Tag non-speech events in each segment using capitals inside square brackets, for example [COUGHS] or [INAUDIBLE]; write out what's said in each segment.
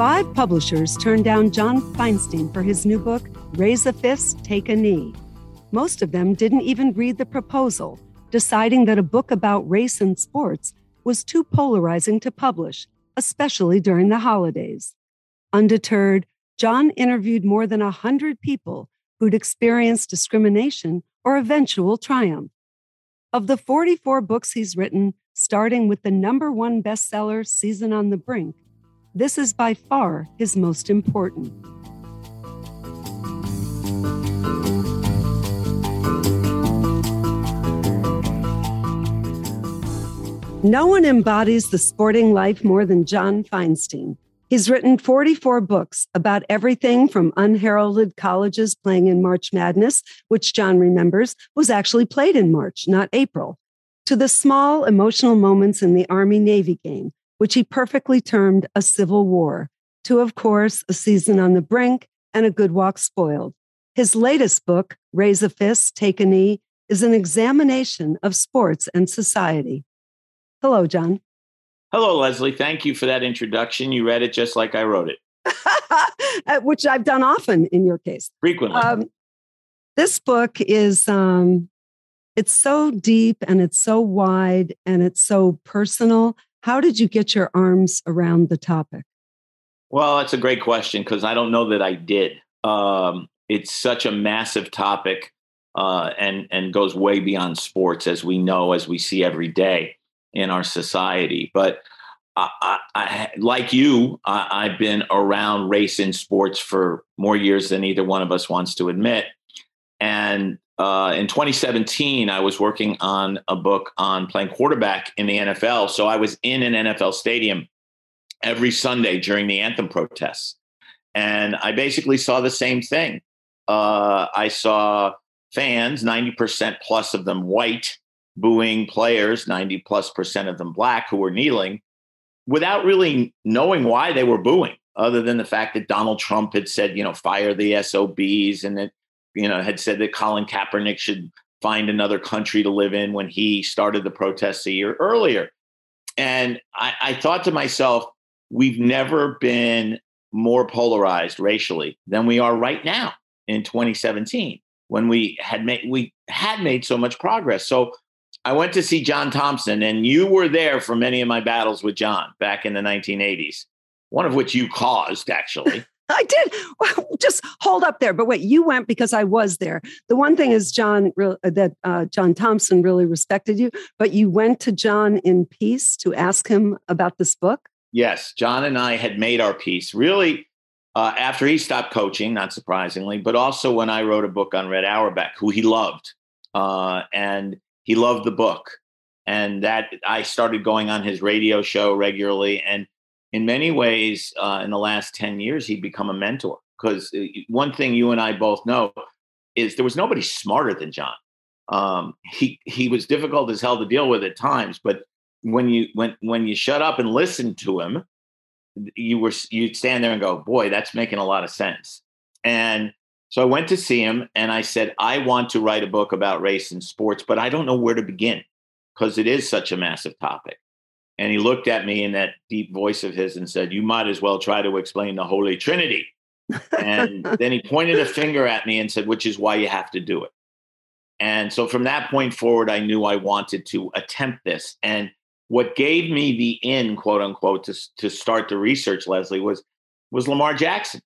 Five publishers turned down John Feinstein for his new book, Raise a Fist, Take a Knee. Most of them didn't even read the proposal, deciding that a book about race and sports was too polarizing to publish, especially during the holidays. Undeterred, John interviewed more than a 100 people who'd experienced discrimination or eventual triumph. Of the 44 books he's written, starting with the number one bestseller, Season on the Brink, this is by far his most important. No one embodies the sporting life more than John Feinstein. He's written 44 books about everything from unheralded colleges playing in March Madness, which John remembers was actually played in March, not April, to the small emotional moments in the Army Navy game, which he perfectly termed a civil war, to, of course, a season on the brink and a good walk spoiled. His latest book, Raise a Fist, Take a Knee, is an examination of sports and society. Hello, John. Hello, Leslie. Thank you for that introduction. You read it just like I wrote it, [LAUGHS] uh, which I've done often in your case. Frequently. Um, this book is um, it's so deep and it's so wide and it's so personal. How did you get your arms around the topic? Well, that's a great question because I don't know that I did. Um, it's such a massive topic uh, and and goes way beyond sports, as we know, as we see every day in our society. But I, I, like you, I, have been around race in sports for more years than either one of us wants to admit. And uh, in 2017, I was working on a book on playing quarterback in the NFL. So I was in an NFL stadium every Sunday during the anthem protests. And I basically saw the same thing. Uh, I saw fans, 90% plus of them white, booing players, 90 plus percent of them black, who were kneeling without really knowing why they were booing, other than the fact that Donald Trump had said, you know, fire the SOBs and that, you know, had said that Colin Kaepernick should find another country to live in when he started the protests a year earlier. And I, I thought to myself, we've never been more polarized racially than we are right now in 2017 when we had made we had made so much progress. So I went to see John Thompson, and you were there for many of my battles with John back in the 1980s, one of which you caused, actually. [LAUGHS] [LAUGHS] I did. [LAUGHS] Just hold up there. But wait, you went because I was there. The one thing is, John, that uh, John Thompson really respected you, but you went to John in peace to ask him about this book. Yes, John and I had made our peace really uh, after he stopped coaching, not surprisingly, but also when I wrote a book on Red Auerbach, who he loved, uh, and he loved the book and that i started going on his radio show regularly and in many ways uh, in the last 10 years he'd become a mentor because uh, one thing you and i both know is there was nobody smarter than john um, he he was difficult as hell to deal with at times but when you when when you shut up and listen to him you were you'd stand there and go boy that's making a lot of sense and so I went to see him and I said, I want to write a book about race and sports, but I don't know where to begin because it is such a massive topic. And he looked at me in that deep voice of his and said, You might as well try to explain the Holy Trinity. and [LAUGHS] then he pointed a finger at me and said, Which is why you have to do it. And so from that point forward, I knew I wanted to attempt this. And what gave me the in, quote unquote, to, to start the research, Leslie, was was Lamar Jackson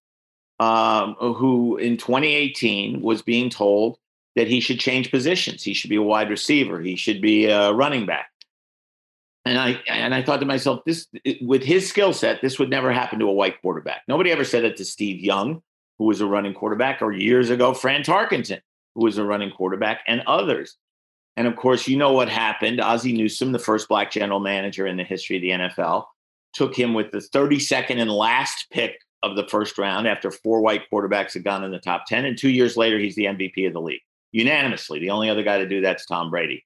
um, who in 2018 was being told that he should change positions. He should be a wide receiver. He should be a running back. And I and I thought to myself, this with his skill set, this would never happen to a white quarterback. Nobody ever said it to Steve Young, who was a running quarterback, or years ago, Fran Tarkenton, who was a running quarterback, and others. And of course, you know what happened. Ozzie Newsome, the first black general manager in the history of the NFL, took him with the 32nd and last pick of the first round after four white quarterbacks had gone in the top 10. And two years later, he's the MVP of the league unanimously. The only other guy to do that's Tom Brady.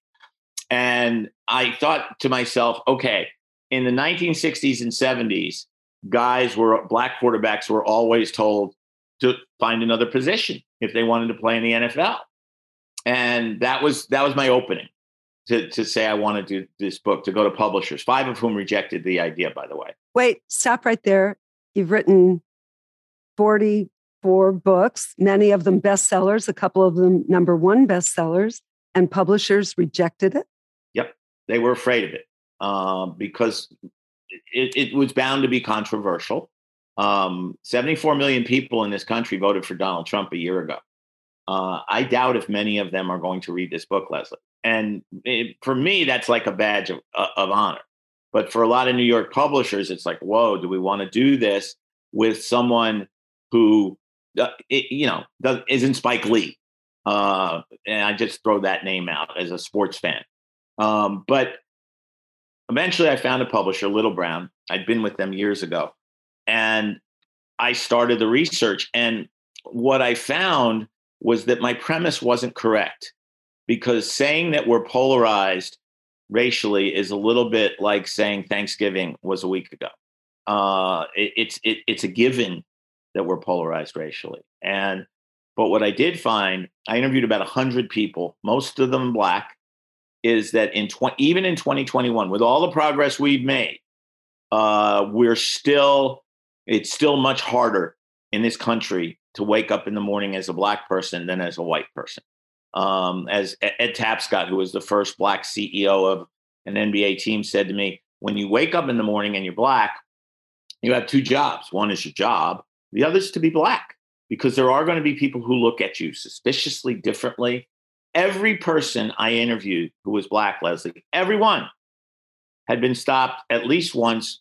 And I thought to myself, okay, in the 1960s and 70s, guys were black quarterbacks were always told to find another position if they wanted to play in the NFL. And that was that was my opening to, to say I want to do this book, to go to publishers, five of whom rejected the idea, by the way. Wait, stop right there You've written 44 books, many of them bestsellers, a couple of them number one bestsellers, and publishers rejected it. They were afraid of it uh, because it, it, was bound to be controversial. Um, 74 million people in this country voted for Donald Trump a year ago. Uh, I doubt if many of them are going to read this book, Leslie. And it, for me, that's like a badge of, uh, of honor. But for a lot of New York publishers, it's like, whoa, do we want to do this with someone who, uh, it, you know, does, isn't Spike Lee? Uh, and I just throw that name out as a sports fan. Um, but eventually, I found a publisher, Little Brown. I'd been with them years ago, and I started the research. And what I found was that my premise wasn't correct because saying that we're polarized racially is a little bit like saying Thanksgiving was a week ago. Uh, it, it's it, it's a given that we're polarized racially, and but what I did find, I interviewed about hundred people, most of them black, is that in tw- even in 2021, with all the progress we've made, uh, we're still it's still much harder in this country to wake up in the morning as a black person than as a white person. Um, as Ed Tapscott, who was the first black CEO of an NBA team, said to me, when you wake up in the morning and you're black, you have two jobs. One is your job, the other is to be black, because there are going to be people who look at you suspiciously differently. Every person I interviewed who was black, Leslie, everyone had been stopped at least once,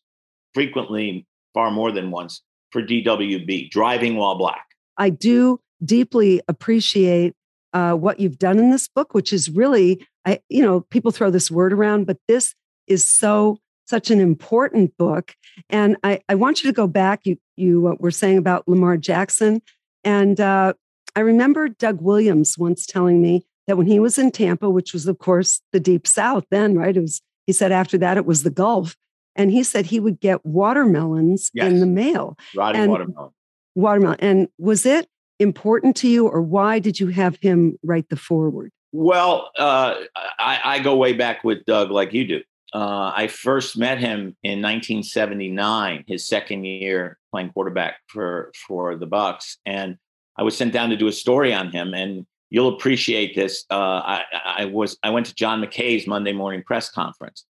frequently far more than once, for DWB, driving while black. I do deeply appreciate uh, what you've done in this book, which is really, I, you know, people throw this word around, but this is so such an important book. And I, I want you to go back. You you uh, were saying about Lamar Jackson, and uh, I remember Doug Williams once telling me that when he was in Tampa, which was of course the deep South then, right? It was. He said after that it was the Gulf, and he said he would get watermelons yes. in the mail. Rotting watermelon watermelon. And was it important to you, or why did you have him write the foreword? Well, uh, I, I, go way back with Doug, like you do. Uh, I first met him in 1979, his second year playing quarterback for for the Bucks, and I was sent down to do a story on him. And you'll appreciate this. Uh, I, I was I went to John McKay's Monday morning press conference,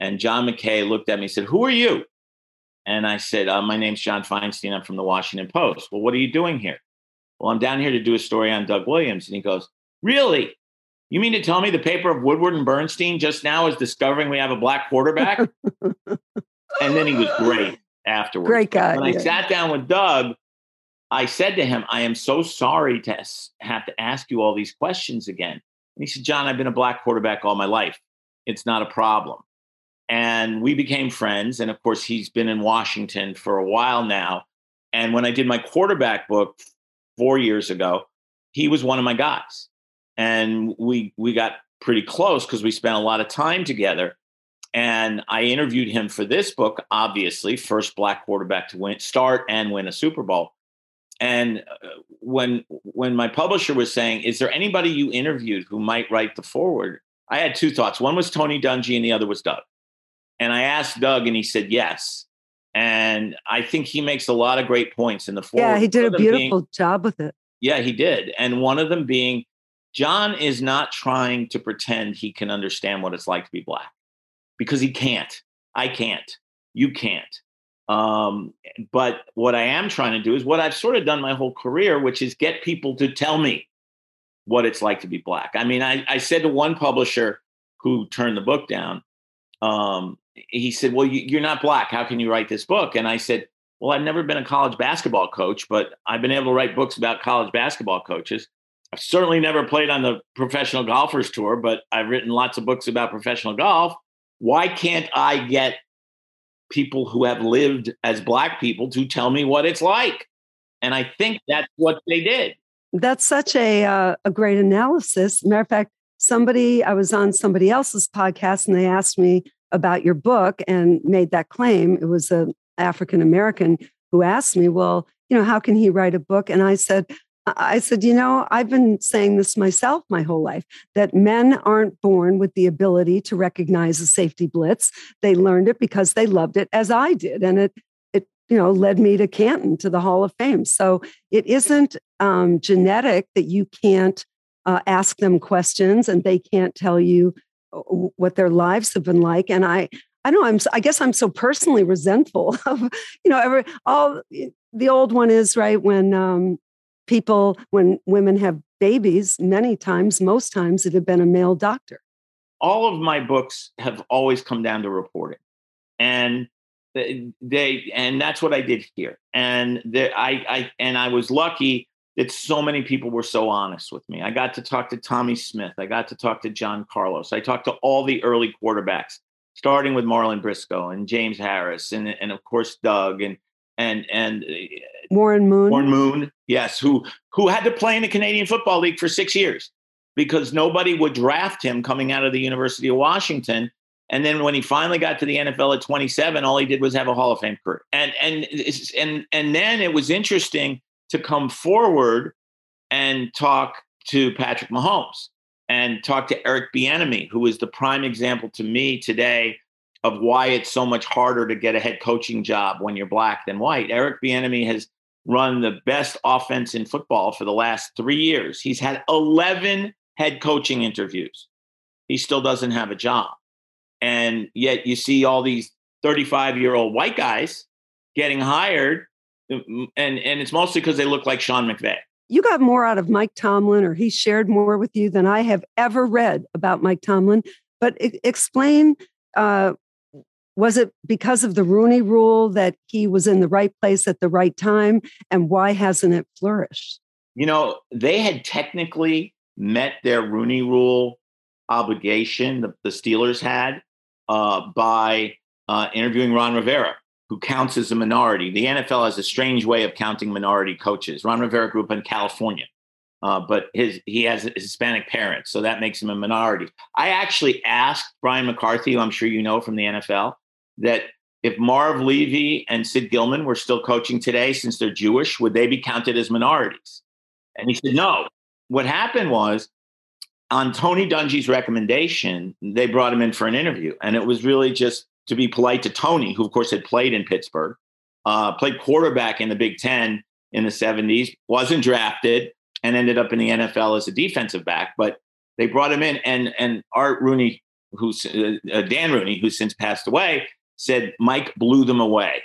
and John McKay looked at me and said, "Who are you?" And I said, uh, My name's John Feinstein. I'm from the Washington Post. Well, what are you doing here? Well, I'm down here to do a story on Doug Williams. And he goes, Really? You mean to tell me the paper of Woodward and Bernstein just now is discovering we have a black quarterback? [LAUGHS] and then he was great afterwards. Great guy. When yeah. I sat down with Doug, I said to him, I am so sorry to have to ask you all these questions again. And he said, John, I've been a black quarterback all my life. It's not a problem and we became friends. And of course, he's been in Washington for a while now. And when I did my quarterback book four years ago, he was one of my guys, and we we got pretty close because we spent a lot of time together. And I interviewed him for this book, obviously, first black quarterback to win, start and win a Super Bowl. And uh, when when my publisher was saying, "Is there anybody you interviewed who might write the foreword?" I had two thoughts. One was Tony Dungy, and the other was Doug. And I asked Doug, and he said yes. And I think he makes a lot of great points in the foreword. Yeah, he did a beautiful being, job with it. Yeah, he did. And one of them being John is not trying to pretend he can understand what it's like to be black because he can't. I can't. You can't. Um, but what I am trying to do is what I've sort of done my whole career, which is get people to tell me what it's like to be black. I mean, I, I said to one publisher who turned the book down, um, he said, Well, you're not black. How can you write this book? And I said, Well, I've never been a college basketball coach, but I've been able to write books about college basketball coaches. I've certainly never played on the professional golfers tour, but I've written lots of books about professional golf. Why can't I get people who have lived as black people to tell me what it's like? And I think that's what they did. That's such a uh, a great analysis. Matter of fact, somebody I was on somebody else's podcast and they asked me about your book and made that claim. It was an African American who asked me, well, you know, how can he write a book? And I said, I said, you know, I've been saying this myself my whole life that men aren't born with the ability to recognize a safety blitz. They learned it because they loved it as I did. And it, it you know, led me to Canton to the Hall of Fame. So it isn't um, genetic that you can't uh, ask them questions and they can't tell you uh, what their lives have been like. And I, I know I'm. I guess I'm so personally resentful [LAUGHS] of, you know, every all the old one is right when um, people when women have babies. Many times, most times, it had been a male doctor. All of my books have always come down to reporting, and they and that's what I did here. And the, I, I and I was lucky that so many people were so honest with me. I got to talk to Tommie Smith. I got to talk to John Carlos. I talked to all the early quarterbacks, starting with Marlin Briscoe and James Harris, and and of course Doug and and and Warren Moon. Warren Moon, yes, who who had to play in the Canadian Football League for six years because nobody would draft him coming out of the University of Washington and then when he finally got to the NFL at 27, all he did was have a Hall of Fame career. And and and and then it was interesting to come forward and talk to Patrick Mahomes and talk to Eric Bieniemy, who is the prime example to me today of why it's so much harder to get a head coaching job when you're black than white. Eric Bieniemy has run the best offense in football for the last 3 years. He's had 11 head coaching interviews. He still doesn't have a job. And yet you see all these 35 year old white guys getting hired. And, and it's mostly because they look like Sean McVay. You got more out of Mike Tomlin, or he shared more with you than I have ever read about Mike Tomlin. But explain uh, was it because of the Rooney rule that he was in the right place at the right time? And why hasn't it flourished? You know, they had technically met their Rooney rule obligation, the, the Steelers had, uh, by uh, interviewing Ron Rivera, who counts as a minority. The NFL has a strange way of counting minority coaches. Ron Rivera grew up in California, uh, but his he has Hispanic parents, so that makes him a minority. I actually asked Brian McCarthy, who I'm sure you know from the NFL, that if Marv Levy and Sid Gilman were still coaching today, since they're Jewish, would they be counted as minorities? And he said no. What happened was on Tony Dungy's recommendation, they brought him in for an interview. And it was really just to be polite to Tony, who, of course, had played in Pittsburgh, uh, played quarterback in the Big Ten in the 70s, wasn't drafted, and ended up in the NFL as a defensive back. But they brought him in. And, and Art Rooney, who's uh, Dan Rooney, who's since passed away, said Mike blew them away.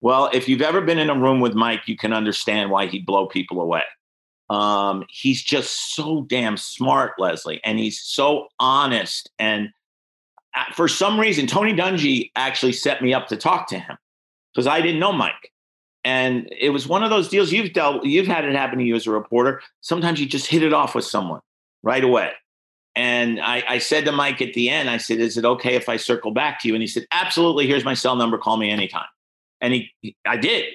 Well, if you've ever been in a room with Mike, you can understand why he'd blow people away. Um, he's just so damn smart, Leslie, and he's so honest. And uh, for some reason, Tony Dungy actually set me up to talk to him because I didn't know Mike. And it was one of those deals you've dealt, you've had it happen to you as a reporter. Sometimes you just hit it off with someone right away. And I, I, said to Mike at the end, I said, "Is it okay if I circle back to you?" And he said, "Absolutely. Here's my cell number. Call me anytime." And he, I did.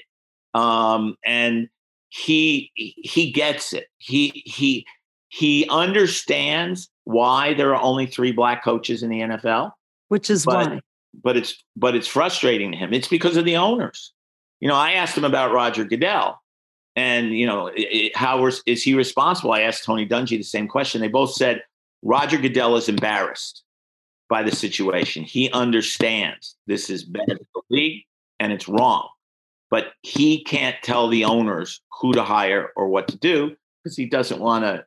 Um, and he he gets it. He he he understands why there are only three black coaches in the NFL. Which is but, why. But it's but it's frustrating to him. It's because of the owners. You know, I asked him about Roger Goodell, and you know, it, how is he responsible? I asked Tony Dungy the same question. They both said Roger Goodell is embarrassed by the situation. He understands this is bad for the league and it's wrong but he can't tell the owners who to hire or what to do because he doesn't want to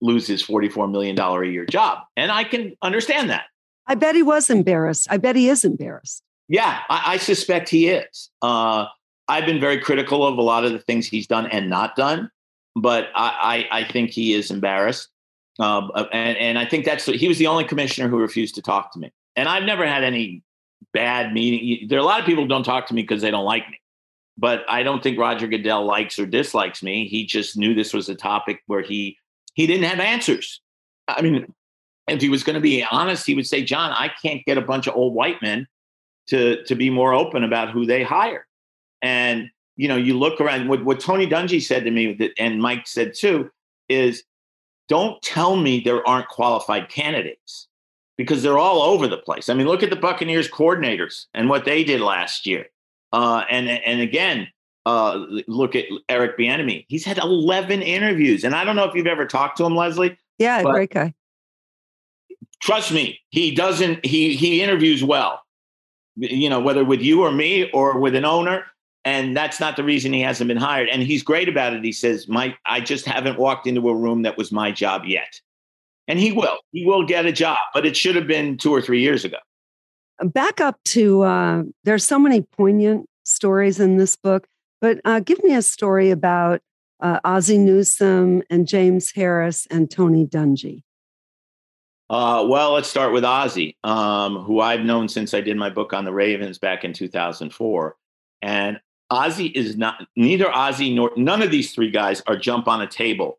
lose his $44 million a year job. And I can understand that. I bet he was embarrassed. I bet he is embarrassed. Yeah, I, I suspect he is. Uh, I've been very critical of a lot of the things he's done and not done, but I, I, I think he is embarrassed. Um, uh, and, and I think that's he was the only commissioner who refused to talk to me. And I've never had any bad meeting. There are a lot of people who don't talk to me because they don't like me but I don't think Roger Goodell likes or dislikes me. He just knew this was a topic where he he didn't have answers. I mean, if he was going to be honest, he would say, "John, I can't get a bunch of old white men to to be more open about who they hire." And you know, you look around. What, what Tony Dungy said to me, that, and Mike said too, is, "Don't tell me there aren't qualified candidates." Because they're all over the place. I mean, look at the Buccaneers coordinators and what they did last year uh, and and again, uh, look at Eric Bieniemy. He's had 11 interviews, and I don't know if you've ever talked to him, Leslie. Yeah, great guy. Trust me, he doesn't. He he interviews well. You know, whether with you or me or with an owner, And that's not the reason he hasn't been hired. And he's great about it. He says, Mike, I just haven't walked into a room that was my job yet. And he will. He will get a job, but it should have been two or three years ago. Back up to uh, there's so many poignant stories in this book, but uh, give me a story about uh, Ozzie Newsome and James Harris and Tony Dungy. Uh, well, let's start with Ozzie, um, who I've known since I did my book on the Ravens back in 2004. And Ozzie is not neither Ozzy nor none of these three guys are jump on a table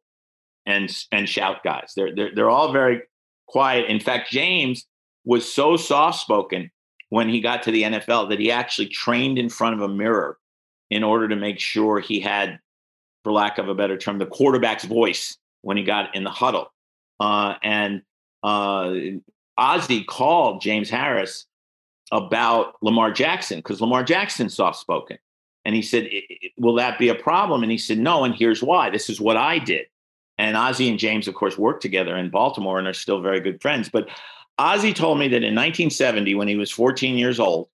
and and shout guys. They're they're they're all very quiet. In fact, James was so soft spoken when he got to the NFL that he actually trained in front of a mirror in order to make sure he had, for lack of a better term, the quarterback's voice when he got in the huddle. Uh, and uh, Ozzie called James Harris about Lamar Jackson because Lamar Jackson's soft spoken. And he said, Will that be a problem? And he said, No. And here's why. This is what I did. And Ozzie and James, of course, worked together in Baltimore and are still very good friends. But Ozzie told me that in 1970, when he was 14 years old,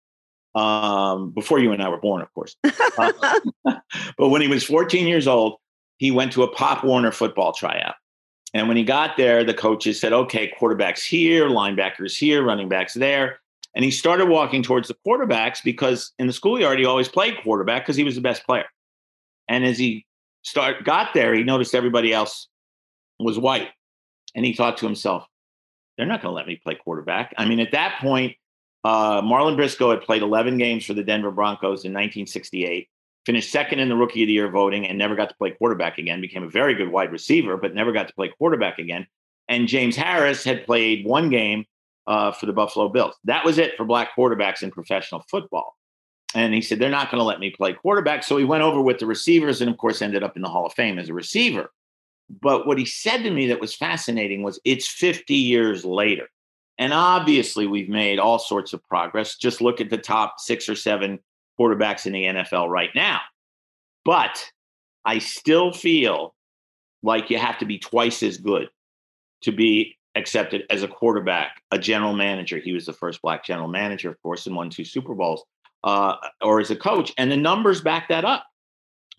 um, before you and I were born, of course, [LAUGHS] uh, [LAUGHS] but when he was 14 years old, he went to a Pop Warner football tryout. And when he got there, the coaches said, okay, quarterbacks here, linebackers here, running backs there. And he started walking towards the quarterbacks because in the schoolyard, he always played quarterback because he was the best player. And as he start got there, he noticed everybody else was white. And he thought to himself, they're not going to let me play quarterback. I mean, at that point, uh, Marlin Briscoe had played 11 games for the Denver Broncos in 1968 finished second in the rookie of the year voting and never got to play quarterback again, became a very good wide receiver, but never got to play quarterback again. And James Harris had played one game uh, for the Buffalo Bills. That was it for black quarterbacks in professional football. And he said, they're not going to let me play quarterback. So he went over with the receivers and, of course, ended up in the Hall of Fame as a receiver. But what he said to me that was fascinating was it's 50 years later. And obviously, we've made all sorts of progress. Just look at the top six or seven quarterbacks in the NFL right now. But I still feel like you have to be twice as good to be accepted as a quarterback, a general manager. He was the first black general manager, of course, and won two Super Bowls, uh, or as a coach. And the numbers back that up,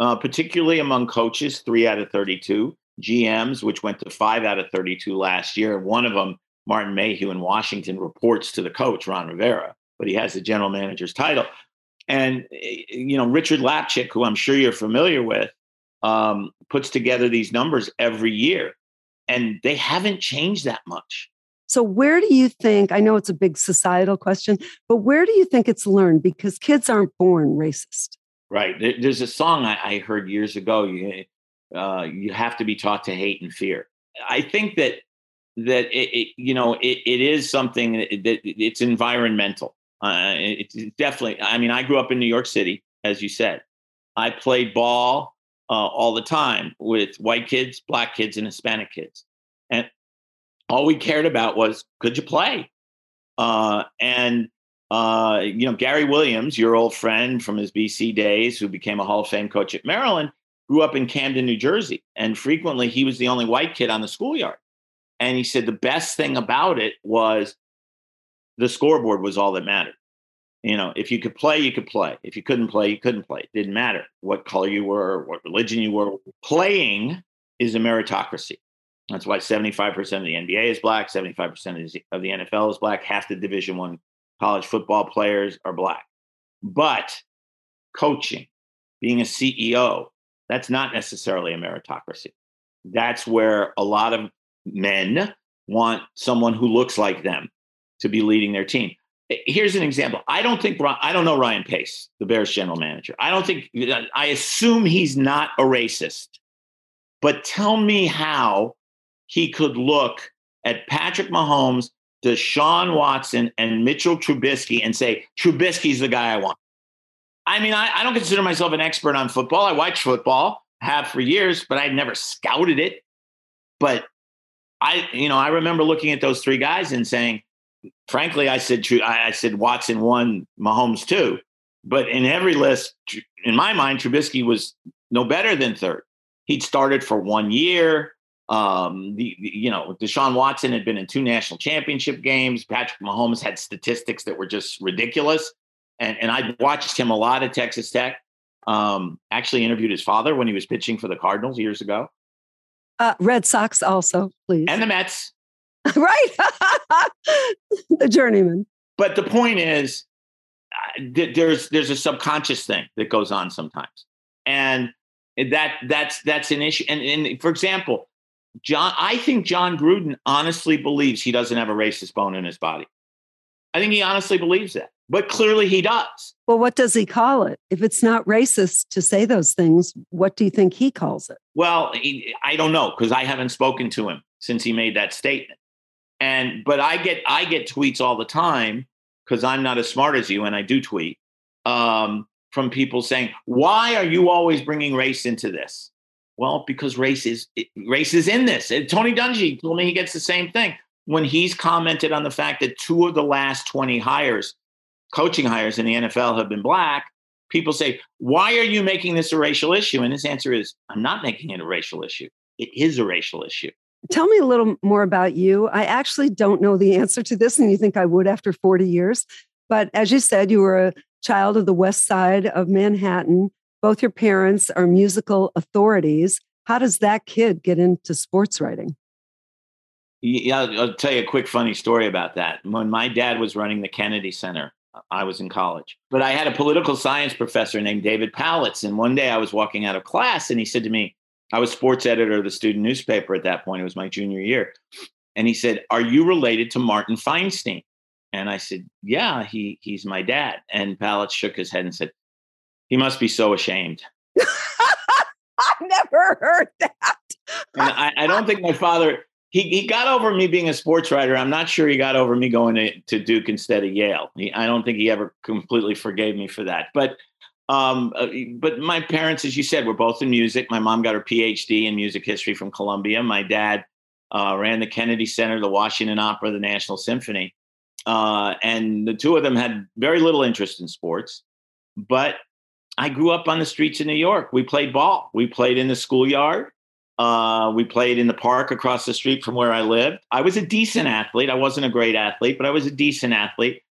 uh, particularly among coaches, three out of 32, GMs, which went to five out of 32 last year. One of them, Martin Mayhew in Washington, reports to the coach, Ron Rivera, but he has the general manager's title. And eh, you know, Richard Lapchick, who I'm sure you're familiar with, um, puts together these numbers every year, and they haven't changed that much. So, where do you think? I know it's a big societal question, but where do you think it's learned? Because kids aren't born racist. Right. There's a song I heard years ago. You, uh, you have to be taught to hate and fear. I think that that it, it you know it, it is something that, it's environmental. Uh, it's definitely. I mean, I grew up in New York City, as you said. I played ball uh, all the time with white kids, black kids, and Hispanic kids, and all we cared about was could you play? Uh, and uh, you know, Gary Williams, your old friend from his BC days, who became a Hall of Fame coach at Maryland, grew up in Camden, New Jersey, and frequently he was the only white kid on the schoolyard. And he said the best thing about it was the scoreboard was all that mattered. You know, if you could play, you could play. If you couldn't play, you couldn't play. It didn't matter what color you were, what religion you were. Playing is a meritocracy. That's why 75% of the NBA is black, 75% of the NFL is black, half the Division One college football players are black. But coaching, being a CEO, that's not necessarily a meritocracy. That's where a lot of men want someone who looks like them to be leading their team. Here's an example. I don't think I don't know Ryan Pace, the Bears general manager. I don't think I assume he's not a racist. But tell me how he could look at Patrick Mahomes, Deshaun Watson, and Mitchell Trubisky and say, Trubisky's the guy I want. I mean, I, I don't consider myself an expert on football. I watch football, have for years, but I'd never scouted it. But I, you know, I remember looking at those three guys and saying, frankly, I said I said Watson won, Mahomes too. But in every list, in my mind, Trubisky was no better than third. He'd started for one year. Um, the, you know, Deshaun Watson had been in two national championship games. Patrick Mahomes had statistics that were just ridiculous. And, and I watched him a lot at Texas Tech. Um, actually interviewed his father when he was pitching for the Cardinals years ago. Uh, Red Sox also, please. And the Mets. [LAUGHS] right. [LAUGHS] the journeyman. But the point is, there's there's a subconscious thing that goes on sometimes, and that that's that's an issue. And, and for example, John, I think Jon Gruden honestly believes he doesn't have a racist bone in his body. I think he honestly believes that, but clearly he does. Well, what does he call it? If it's not racist to say those things, what do you think he calls it? Well, he, I don't know because I haven't spoken to him since he made that statement. And but I get I get tweets all the time because I'm not as smart as you and I do tweet um, from people saying, "Why are you always bringing race into this?" Well, because race is race is in this. And Tony Dungy told me he gets the same thing when he's commented on the fact that two of the last 20 hires, coaching hires in the NFL have been black. People say, "Why are you making this a racial issue?" And his answer is, "I'm not making it a racial issue. It is a racial issue." Tell me a little more about you. I actually don't know the [LAUGHS] answer to this, and you think I would after 40 years. But as you said, you were a child of the west side of Manhattan. Both your parents are musical authorities. How does that kid get into sports writing? Yeah, I'll tell you a quick funny story about that. When my dad was running the Kennedy Center, uh, I was in college, but I had a political science professor named David Powlitz. And one day I was walking out of class and he said to me, I was sports editor of the student newspaper at that point. It was my junior year. And he said, Are you related to Martin Feinstein? And I said, Yeah, he, he's my dad. And Powlitz shook his head and said, He must be so ashamed. [LAUGHS] I've never heard that. and I, I, don't think my father, he, he got over me being a sports writer. I'm not sure he got over me going to, to Duke instead of Yale. He, I don't think he ever completely forgave me for that. But um, uh, but my parents, as you said, were both in music. My mom got her PhD in music history from Columbia. My dad uh, ran the Kennedy Center, the Washington Opera, the National Symphony. Uh, and the two of them had very little interest in sports. But I grew up on the streets of New York. We played ball. We played in the schoolyard. Uh, we played in the park across the street from where I lived. I was a decent athlete. I wasn't a great athlete, but I was a decent athlete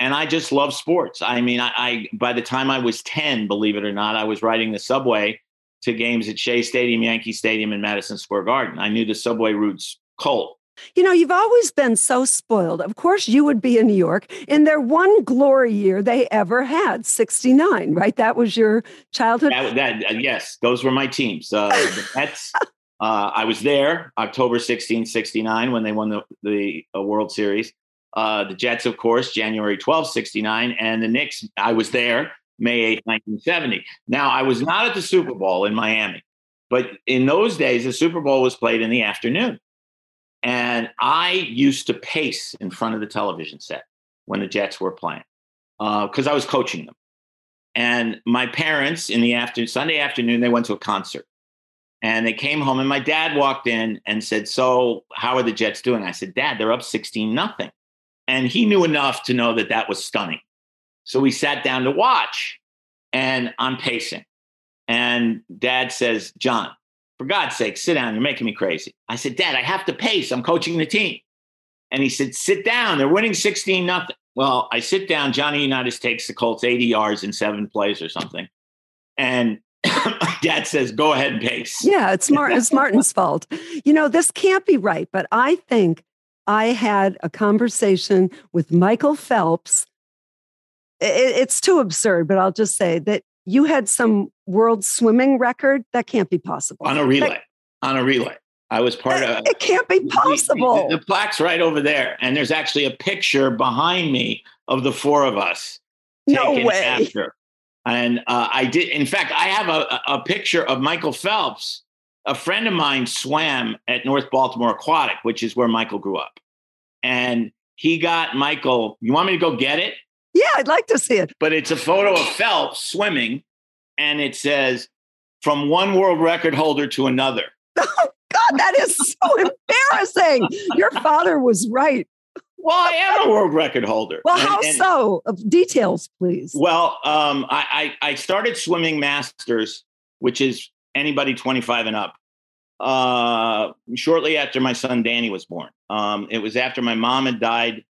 and I just love sports. I mean, I, I, by the time I was ten, believe it or not, I was riding the subway to games at Shea Stadium, Yankee Stadium, and Madison Square Garden. I knew the subway routes cold. You know, you've always been so spoiled. Of course, you would be in New York in their one glory year they ever had, 69, right? That was your childhood. That, that uh, yes, those were my teams. Uh, the [LAUGHS] Mets, uh, I was there October 16, 69, when they won the, the uh, World Series. Uh, the Jets, of course, January 12, 69. And the Knicks, I was there May 8, 1970. Now, I was not at the Super Bowl in Miami, but in those days, the Super Bowl was played in the afternoon. And I used to pace in front of the television set when the Jets were playing because uh, I was coaching them. And my parents, in the afternoon, Sunday afternoon, they went to a concert. And they came home, and my dad walked in and said, "So, how are the Jets doing?" I said, "Dad, they're up sixteen nothing." And he knew enough to know that that was stunning. So we sat down to watch, and I'm pacing. And dad says, John, for God's sake, sit down. You're making me crazy. I said, Dad, I have to pace. I'm coaching the team. And he said, Sit down. They're winning 16 nothing. Well, I sit down. Johnny Unitas takes the Colts 80 yards in seven plays or something. And [COUGHS] dad says, Go ahead and pace. Yeah, it's, Mar- it's Martin's fault. You know, this can't be right, but I think I had a conversation with Michael Phelps. It's too absurd, but I'll just say that you had some world swimming record. That can't be possible. On a relay. On a relay. I was part of it. Can't be possible. The, the, the, plaque's right over there, and there's actually a picture behind me of the four of us. No way. After. And uh, I did. In fact, I have a, a picture of Michael Phelps a friend of mine swam at North Baltimore Aquatic, which is where Michael grew up. And he got Michael, you want me to go get it? Yeah, I'd like to see it. But it's a photo of Phelps swimming, and it says, from one world record holder to another. [LAUGHS] Oh, God, that is so embarrassing. Your father was right. Well, I am a world record holder. Well, how and, so? Details, please. Well, um, I, I, I started swimming masters, which is anybody 25 and up uh, shortly after my son Danny was born. Um, it was after my mom had died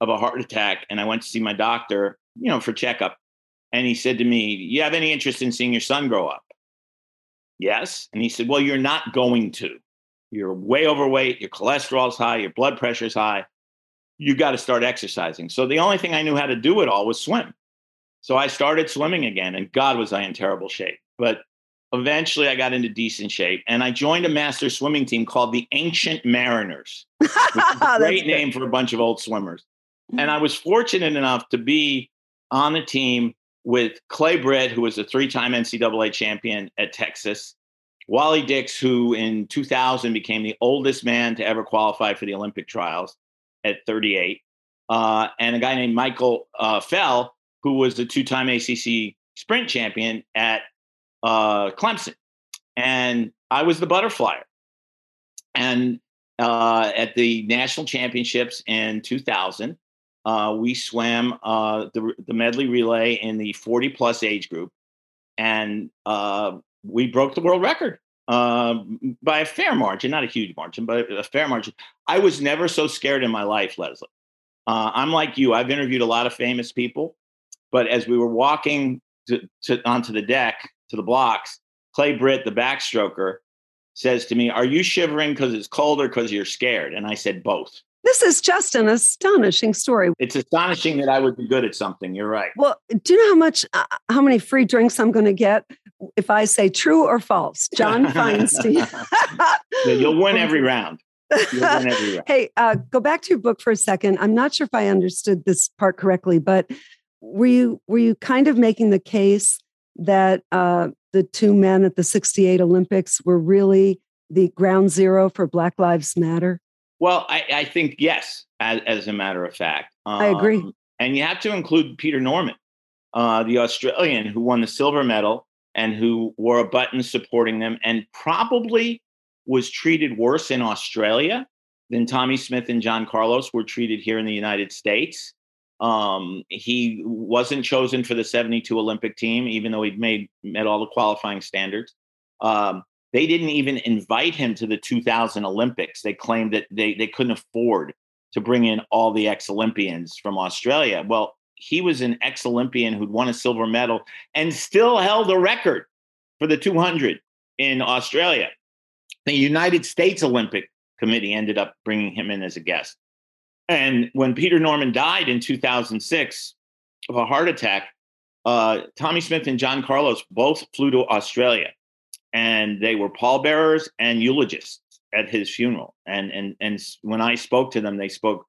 of a heart attack, and I went to see my doctor, you know, for checkup. And he said to me, You have any interest in seeing your son grow up? Yes. And he said, Well, you're not going to. You're way overweight, your cholesterol's high, your blood pressure's high. You got to start exercising. So the only thing I knew how to do it all was swim. So I started swimming again, and God was I in terrible shape. But eventually I got into decent shape and I joined a master swimming team called the Ancient Mariners, [LAUGHS] great name for a bunch of old swimmers. And I was fortunate enough to be on the team with Clay Britt, who was a three time NCAA champion at Texas, Wally Dix, who in 2000 became the oldest man to ever qualify for the Olympic trials at 38, uh, and a guy named Michael uh, Fell, who was the two time ACC sprint champion at uh, Clemson. And I was the butterflyer. And uh, at the national championships in 2000, uh, we swam uh, the, the medley relay in the 40 plus age group. And uh, we broke the world record uh, by a fair margin, not a huge margin, but a fair margin. I was never so scared in my life, Leslie. I'm like you. I've interviewed a lot of famous people, but as we were walking to, to, onto the deck to the blocks, Clay Britt, the backstroker, says to me, "Are you shivering because it's cold or because you're scared?" And I said, "Both." This is just an astonishing story. It's astonishing that I would be good at something. You're right. Well, do you know how much, uh, how many free drinks I'm going to get if I say true or false? John [LAUGHS] Feinstein. You'll win [LAUGHS] every round. Win every round. hey, uh, go back to your book for a second. I'm not sure if I understood this part correctly, but were you were you kind of making the case that uh, the two men at the 68 Olympics were really the ground zero for Black Lives Matter? Well, I, I think yes, as, as, a matter of fact. Um, I agree. And you have to include Peter Norman, uh, the Australian who won the silver medal and who wore a button supporting them and probably was treated worse in Australia than Tommie Smith and John Carlos were treated here in the United States. Um, he wasn't chosen for the 72 Olympic team, even though he'd made met all the qualifying standards. Um, they didn't even invite him to the 2000 Olympics. They claimed that they, they couldn't afford to bring in all the ex Olympians from Australia. Well, he was an ex Olympian who'd won a silver medal and still held a record for the 200 in Australia. The United States Olympic Committee ended up bringing him in as a guest. And when Peter Norman died in 2006 of a heart attack, uh, Tommie Smith and John Carlos both flew to Australia and they were pallbearers and eulogists at his funeral. And and and when I spoke to them, they spoke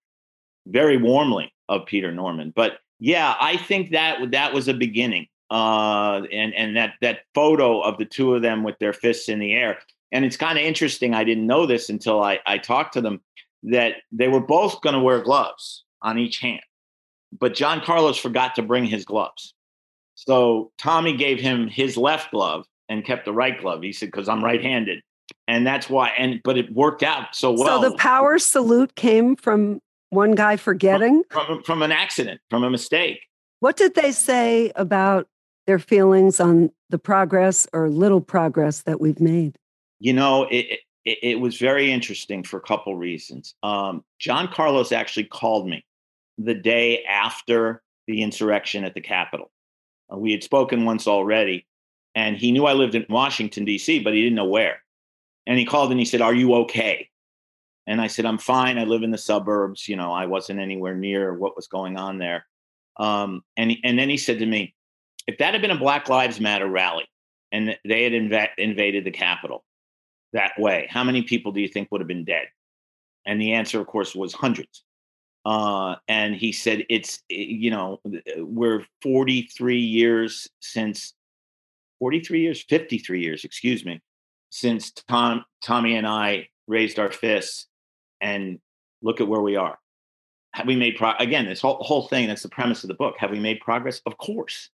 very warmly of Peter Norman. But yeah, I think that that was a beginning. Uh, and and that that photo of the two of them with their fists in the air. And it's kind of interesting. I didn't know this until I I talked to them that they were both going to wear gloves on each hand, but John Carlos forgot to bring his gloves. So Tommy gave him his left glove and kept the right glove. He said, because I'm right handed. And that's why, and but it worked out so well. So the power salute came from one guy forgetting? From, from, from an accident, from a mistake. What did they say about their feelings on the progress or little progress that we've made? You know, it, it, it was very interesting for a couple reasons. Um, John Carlos actually called me the day after the insurrection at the Capitol. Uh, we had spoken once already, and he knew I lived in Washington, D.C., but he didn't know where. And he called and he said, Are you okay? And I said, I'm fine. I live in the suburbs. You know, I wasn't anywhere near what was going on there. Um, and, and then he said to me, If that had been a Black Lives Matter rally and they had inv- invaded the Capitol that way, how many people do you think would have been dead? And the answer, of course, was hundreds. Uh, and he said, It's, you know, we're 43 years since 43 years, 53 years, excuse me, since Tom, Tommy and I raised our fists and look at where we are. Have we made pro- again? This whole whole thing. That's the premise of the book. Have we made progress? Of course.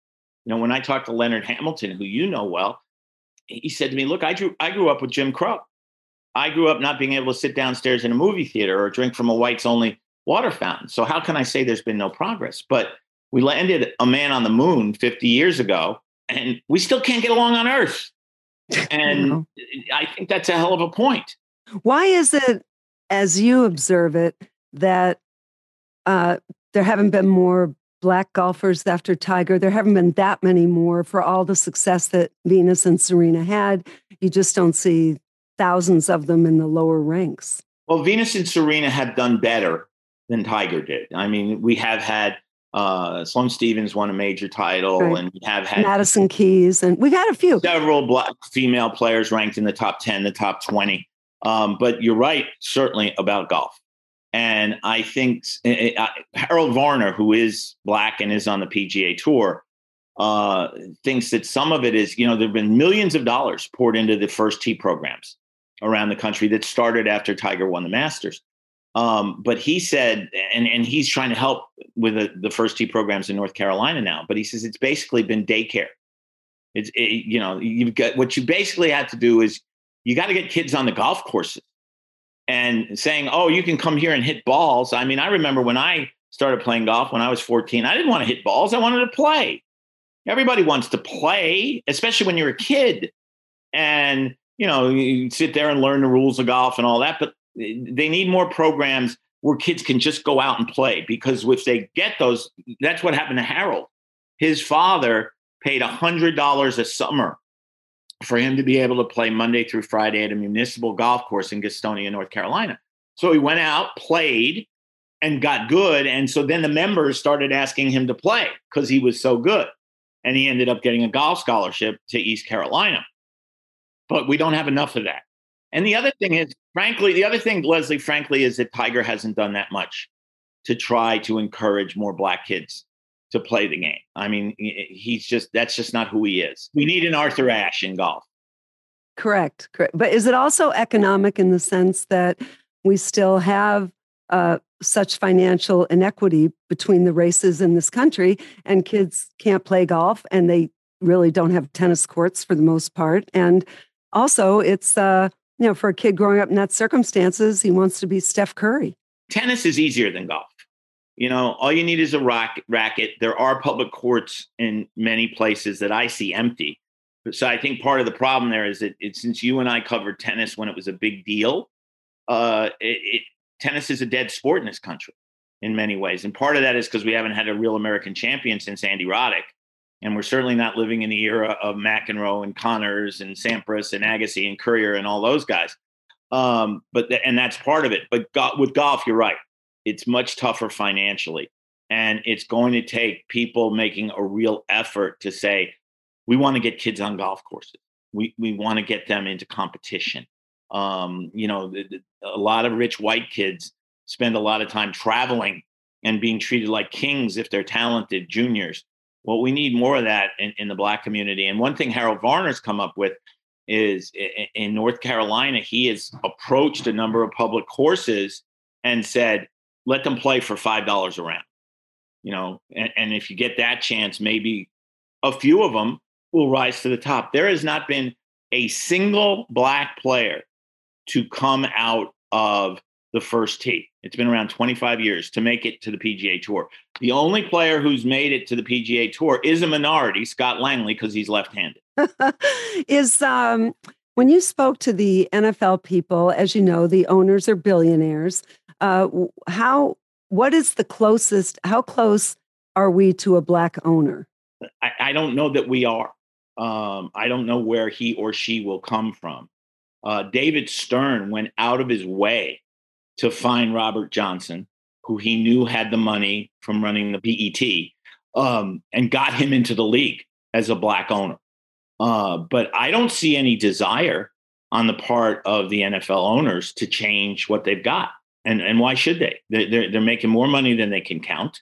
You know, when I talked to Leonard Hamilton, who you know well, he said to me, "Look, I grew I grew up with Jim Crow. I grew up not being able to sit downstairs in a movie theater or drink from a whites only water fountain. So how can I say there's been no progress? But we landed a man on the moon 50 years ago and we still can't get along on Earth. [LAUGHS] And I think that's a hell of a point. Why is it, as you observe it, that uh, there haven't been more black golfers after Tiger. There haven't been that many more for all the success that Venus and Serena had. You just don't see thousands of them in the lower ranks. Well, Venus and Serena have done better than Tiger did. I mean, we have had uh, Sloane Stevens won a major title, right. and we have had Madison Keys, and we've had a few several black female players ranked in the top ten, the top twenty. Um, but you're right, certainly about golf. And I think uh, Harold Varner, who is black and is on the PGA Tour, uh, thinks that some of it is, you know, there have been millions of dollars poured into the first tee programs around the country that started after Tiger won the Masters. Um, but he said, and, and he's trying to help with the, the first tee programs in North Carolina now, but he says it's basically been daycare. It's, it, you know, you've got what you basically have to do is you got to get kids on the golf courses and saying, oh, you can come here and hit balls. I mean, I remember when I started playing golf when I was 14, I didn't want to hit balls. I wanted to play. Everybody wants to play, especially when you're a kid. And, you know, you sit there and learn the rules of golf and all that. But they need more programs where kids can just go out and play because if they get those, that's what happened to Harold. His father paid $100 a summer for him to be able to play Monday through Friday at a municipal golf course in Gastonia, North Carolina. So he went out, played, and got good. And so then the members started asking him to play because he was so good. And he ended up getting a golf scholarship to East Carolina. But we don't have enough of that. And the other thing is, frankly, the other thing, Lesley, frankly, is that Tiger hasn't done that much to try to encourage more black kids to play the game. I mean, he's just that's just not who he is. We need an Arthur Ashe in golf. Correct. Correct. But is it also economic in the sense that we still have uh, such financial inequity between the races in this country, and kids can't play golf, and they really don't have tennis courts for the most part, and also it's uh, you know for a kid growing up in that circumstances, he wants to be Steph Curry. Tennis is easier than golf. You know, all you need is a rack, racket. There are public courts in many places that I see empty. So I think part of the problem there is that it, since you and I covered tennis when it was a big deal, uh, it, it, tennis is a dead sport in this country in many ways. And part of that is because we haven't had a real American champion since Andy Roddick. And we're certainly not living in the era of McEnroe and Connors and Sampras and Agassi and Courier and all those guys. Um, but th- and that's part of it. But go- with golf, you're right it's much tougher financially. And it's going to take people making a real effort to say, we want to get kids on golf courses. We, we want to get them into competition. Um, you know, the, the, a lot of rich white kids spend a lot of time traveling and being treated like kings if they're talented juniors. Well, we need more of that in, in the black community. And one thing Harold Varner's come up with is in North Carolina, he has approached a number of public courses and said, let them play for five dollars a round. You know, and, and if you get that chance, maybe a few of them will rise to the top. There has not been a single black player to come out of the first tee. It's been around 25 years to make it to the PGA Tour. The only player who's made it to the PGA Tour is a minority, Scott Langley, because he's left-handed. [LAUGHS] is um when you spoke to the NFL people, as you know, the owners are billionaires. Uh, how what is the closest? How close are we to a black owner? I, I don't know that we are. Um, I don't know where he or she will come from. Uh, David Stern went out of his way to find Robert Johnson, who he knew had the money from running the BET, um, and got him into the league as a black owner. Uh, but I don't see any desire on the part of the NFL owners to change what they've got and and why should they? They're, they're, they're making more money than they can count.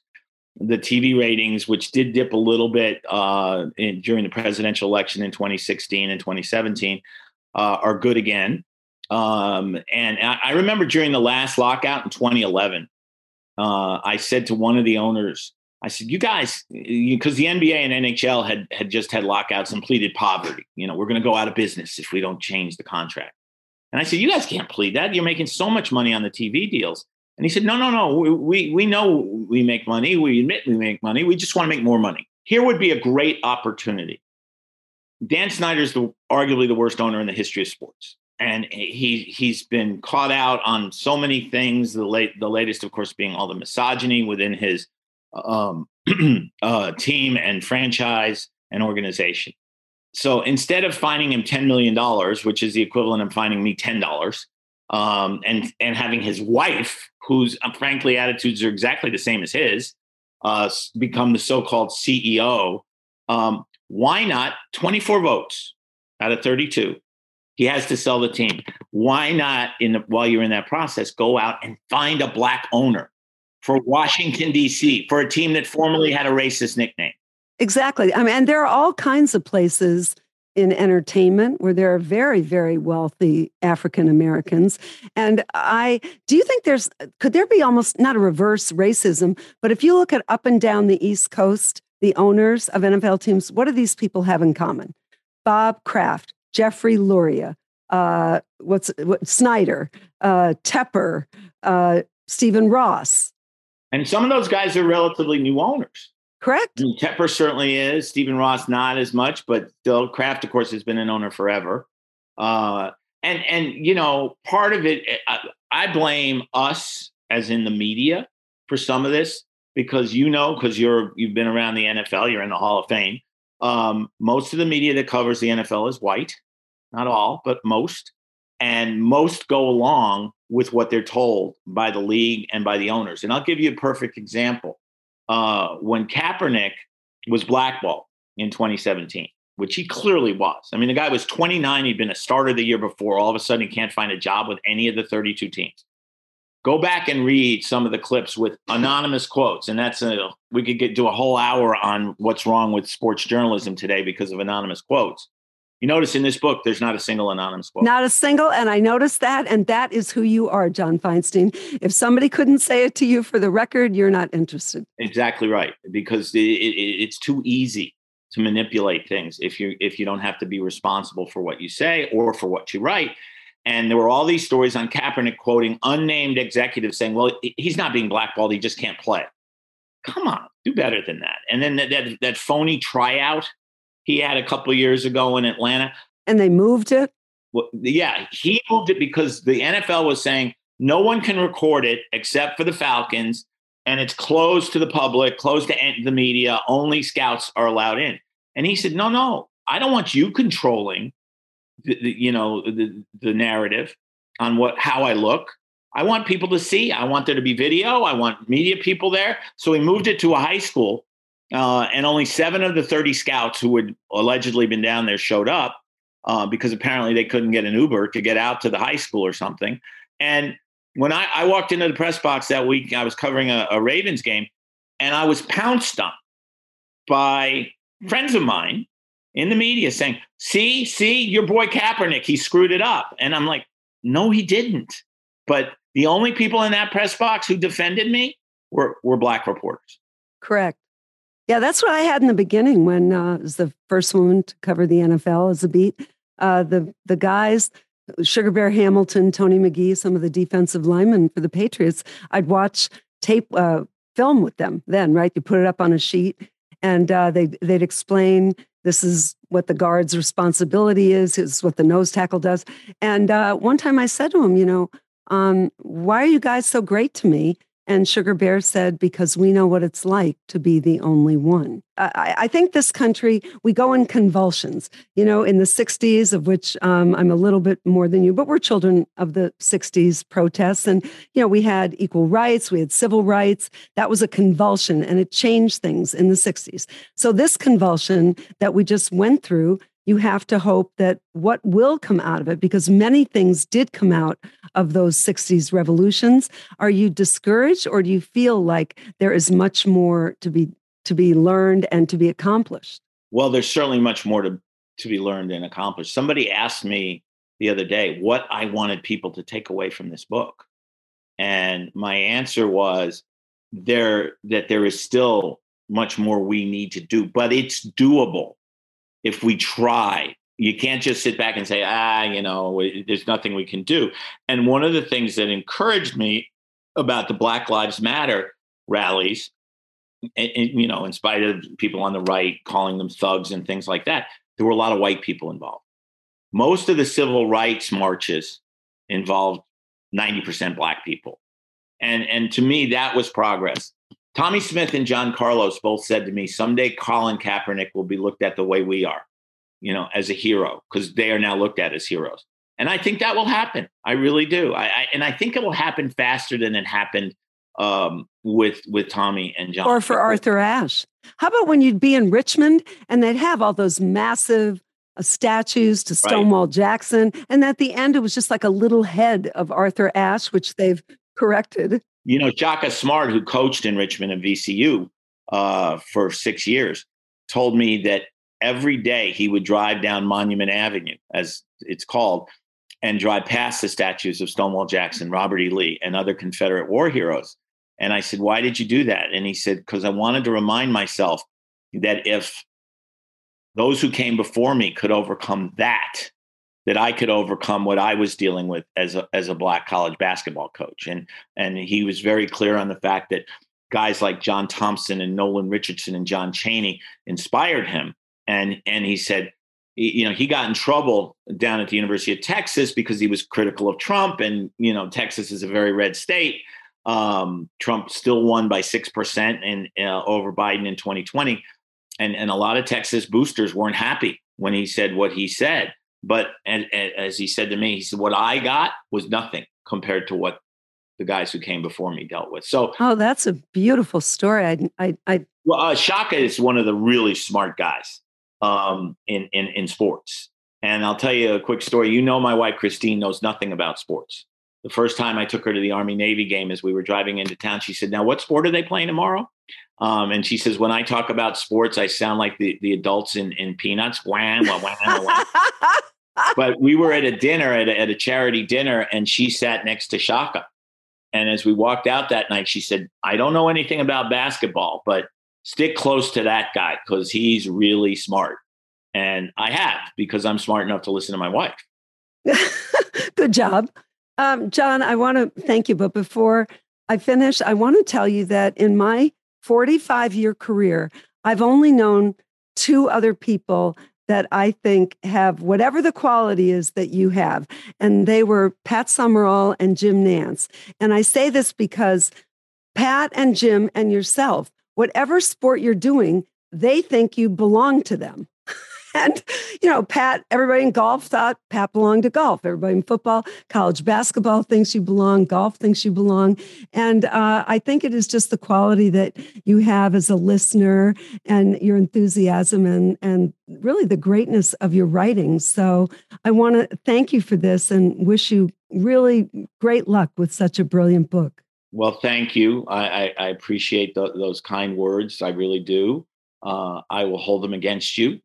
The TV ratings, which did dip a little bit uh, in, during the presidential election in 2016 and 2017, uh, are good again. Um, and I, I, remember during the last lockout in 2011, uh, I said to one of the owners, I said, "You guys, because the NBA and NHL had had just had lockouts and pleaded poverty. You know, we're going to go out of business if we don't change the contract." And I said, you guys can't plead that. You're making so much money on the TV deals. And he said, no, no, no. We, we, we know we make money. We admit we make money. We just want to make more money. Here would be a great opportunity. Dan Snyder's the, arguably the worst owner in the history of sports. And he he's been caught out on so many things. The late the latest, of course, being all the misogyny within his um, [CLEARS THROAT] uh, team and franchise and organization. So instead of finding him $10 million, which is the equivalent of finding me $10, um, and, and having his wife, whose uh, frankly attitudes are exactly the same as his, uh, become the so called CEO, um, why not 24 votes out of 32? He has to sell the team. Why not, in the, while you're in that process, go out and find a black owner for Washington, D.C., for a team that formerly had a racist nickname? Exactly. I mean, and there are all kinds of places in entertainment where there are very, very wealthy African Americans. And I do you think there's could there be almost not a reverse racism, but if you look at up and down the East Coast, the owners of NFL teams, what do these people have in common? Bob Kraft, Jeffrey Lurie, uh, what's what, Snyder, uh, Tepper, uh, Stephen Ross. And some of those guys are relatively new owners. Correct. I mean, Tepper certainly is. Stephen Ross not as much, but still, Kraft, of course, has been an owner forever. Uh, and and you know, part of it, I, I blame us as in the media for some of this because you know, because you're you've been around the NFL, you're in the Hall of Fame. Um, most of the media that covers the NFL is white, not all, but most, and most go along with what they're told by the league and by the owners. And I'll give you a perfect example uh, when Kaepernick was blackballed in 2017, which he clearly was. I mean, the guy was 29. He'd been a starter the year before. All of a sudden, he can't find a job with any of the 32 teams. Go back and read some of the clips with anonymous quotes, and that's a we could get do a whole hour on what's wrong with sports journalism today because of anonymous quotes. You notice in this book, there's not a single anonymous quote. Not a single. And I noticed that. And that is who you are, John Feinstein. If somebody couldn't say it to you for the record, you're not interested. Exactly right. Because it, it, it's too easy to manipulate things if you if you don't have to be responsible for what you say or for what you write. And there were all these stories on Kaepernick quoting unnamed executives saying, well, he's not being blackballed, he just can't play. Come on, do better than that. And then that, that, that phony tryout he had a couple years ago in Atlanta. And they moved it? Well, yeah, he moved it because the NFL was saying no one can record it except for the Falcons, and it's closed to the public, closed to the media. Only scouts are allowed in. And he said, "No, no, I don't want you controlling, the, the, you know, the, the narrative on what how I look. I want people to see. I want there to be video. I want media people there. So he moved it to a high school uh, and only seven of the 30 scouts who had allegedly been down there showed up uh, because apparently they couldn't get an Uber to get out to the high school or something. And when I, I walked into the press box that week, I was covering a, a Ravens game, and I was pounced on by friends of mine in the media saying, "See, see, your boy Kaepernick, he screwed it up." And I'm like, "No, he didn't." But the only people in that press box who defended me were were black reporters. Correct. Yeah, that's what I had in the beginning when uh, I was the first woman to cover the NFL as a beat. Uh, the the guys, Sugar Bear Hamilton, Tony McGee, some of the defensive linemen for the Patriots. I'd watch tape uh, film with them. Then, right, you put it up on a sheet, and uh, they they'd explain this is what the guard's responsibility is. Is what the nose tackle does. And uh, one time I said to him, you know, um, why are you guys so great to me? And Sugar Bear said, because we know what it's like to be the only one. I, I think this country, we go in convulsions. You know, in the 60s, of which um, I'm a little bit more than you, but we're children of the 60s protests. And, you know, we had equal rights, we had civil rights. That was a convulsion and it changed things in the 60s. So, this convulsion that we just went through you have to hope that what will come out of it, because many things did come out of those 60s revolutions. Are you discouraged or do you feel like there is much more to be to be learned and to be accomplished? Well, there's certainly much more to, to be learned and accomplished. Somebody asked me the other day what I wanted people to take away from this book. And my answer was there that there is still much more we need to do, but it's doable if we try. You can't just sit back and say, ah, you know, there's nothing we can do. And one of the things that encouraged me about the Black Lives Matter rallies, and, and, you know, in spite of people on the right calling them thugs and things like that, there were a lot of white people involved. Most of the civil rights marches involved 90% black people. And, and to me, that was progress. Tommie Smith and John Carlos both said to me, someday Colin Kaepernick will be looked at the way we are, you know, as a hero, because they are now looked at as heroes. And I think that will happen. I really do. I, I and I think it will happen faster than it happened um, with with Tommie and John. Or for Arthur Ashe. How about when you'd be in Richmond and they'd have all those massive uh, statues to Stonewall right. Jackson, and at the end it was just like a little head of Arthur Ashe, which they've corrected. You know, Shaka Smart, who coached in Richmond and VCU uh, for six years, told me that every day he would drive down Monument Avenue, as it's called, and drive past the statues of Stonewall Jackson, Robert E. Lee, and other Confederate war heroes. And I said, Why did you do that? And he said, Because I wanted to remind myself that if those who came before me could overcome that, that I could overcome what I was dealing with as a, as a black college basketball coach. And, and he was very clear on the fact that guys like John Thompson and Nolan Richardson and John Chaney inspired him. And, and he said, you know, he got in trouble down at the University of Texas because he was critical of Trump. And, you know, Texas is a very red state. Um, Trump still won by 6% in, uh, over Biden in 2020. And, and a lot of Texas boosters weren't happy when he said what he said. But and, and as he said to me, he said, "What I got was nothing compared to what the guys who came before me dealt with." So, oh, that's a beautiful story. I, I, I well, uh, Shaka is one of the really smart guys um, in in in sports. And I'll tell you a quick story. You know, my wife Christine knows nothing about sports. The first time I took her to the Army Navy game, as we were driving into town, she said, "Now, what sport are they playing tomorrow?" Um, and she says, when I talk about sports, I sound like the, the adults in, in Peanuts. Wham, wham, wham, wham. [LAUGHS] but we were at a dinner, at a, at a charity dinner, and she sat next to Shaka. And as we walked out that night, she said, I don't know anything about basketball, but stick close to that guy because he's really smart. And I have because I'm smart enough to listen to my wife. [LAUGHS] Good job. Um, John, I want to thank you. But before I finish, I want to tell you that in my 45 year career, I've only known two other people that I think have whatever the quality is that you have. And they were Pat Summerall and Jim Nantz. And I say this because Pat and Jim and yourself, whatever sport you're doing, they think you belong to them. [LAUGHS] and, you know, Pat, everybody in golf thought Pat belonged to golf. Everybody in football, college basketball thinks you belong, golf thinks you belong. And uh, I think it is just the quality that you have as a listener and your enthusiasm and, and really the greatness of your writing. So I want to thank you for this and wish you really great luck with such a brilliant book. Well, thank you. I, I, I appreciate the, those kind words. I really do. Uh, I will hold them against you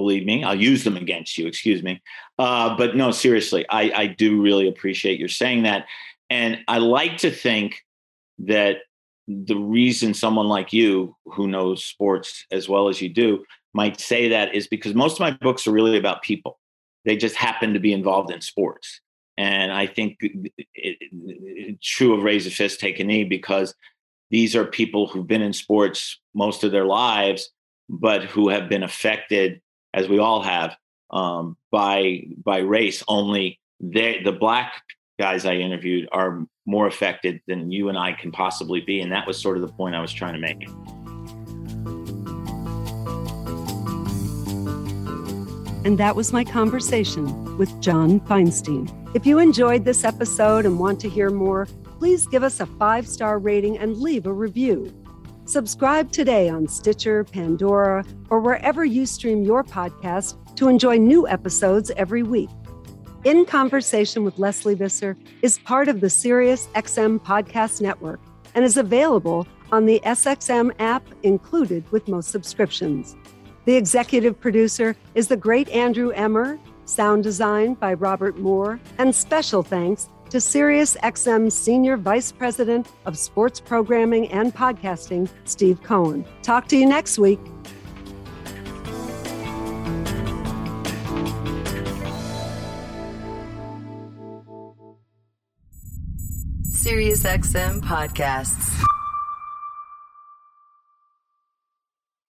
believe me i'll use them against you excuse me. Uh, but no seriously I, I do really appreciate your saying that. And i like to think that the reason someone like you who knows sports as well as you do might say that is because most of my books are really about people. They just happen to be involved in sports. And i think it's true of raise a fist take a knee because these are people who've been in sports most of their lives but who have been affected as we all have, um, by by race. Only they, the black guys I interviewed are more affected than you and I can possibly be, and that was sort of the point I was trying to make. And that was my conversation with John Feinstein. If you enjoyed this episode and want to hear more, please give us a five star rating and leave a review. Subscribe today on Stitcher, Pandora, or wherever you stream your podcast to enjoy new episodes every week. In Conversation with Lesley Visser is part of the Sirius XM Podcast Network and is available on the SXM app included with most subscriptions. The executive producer is the great Andrew Emmer, sound design by Robert Moore, and special thanks to Sirius XM Senior Vice President of Sports Programming and Podcasting, Steve Cohen. Talk to you next week. Sirius XM Podcasts.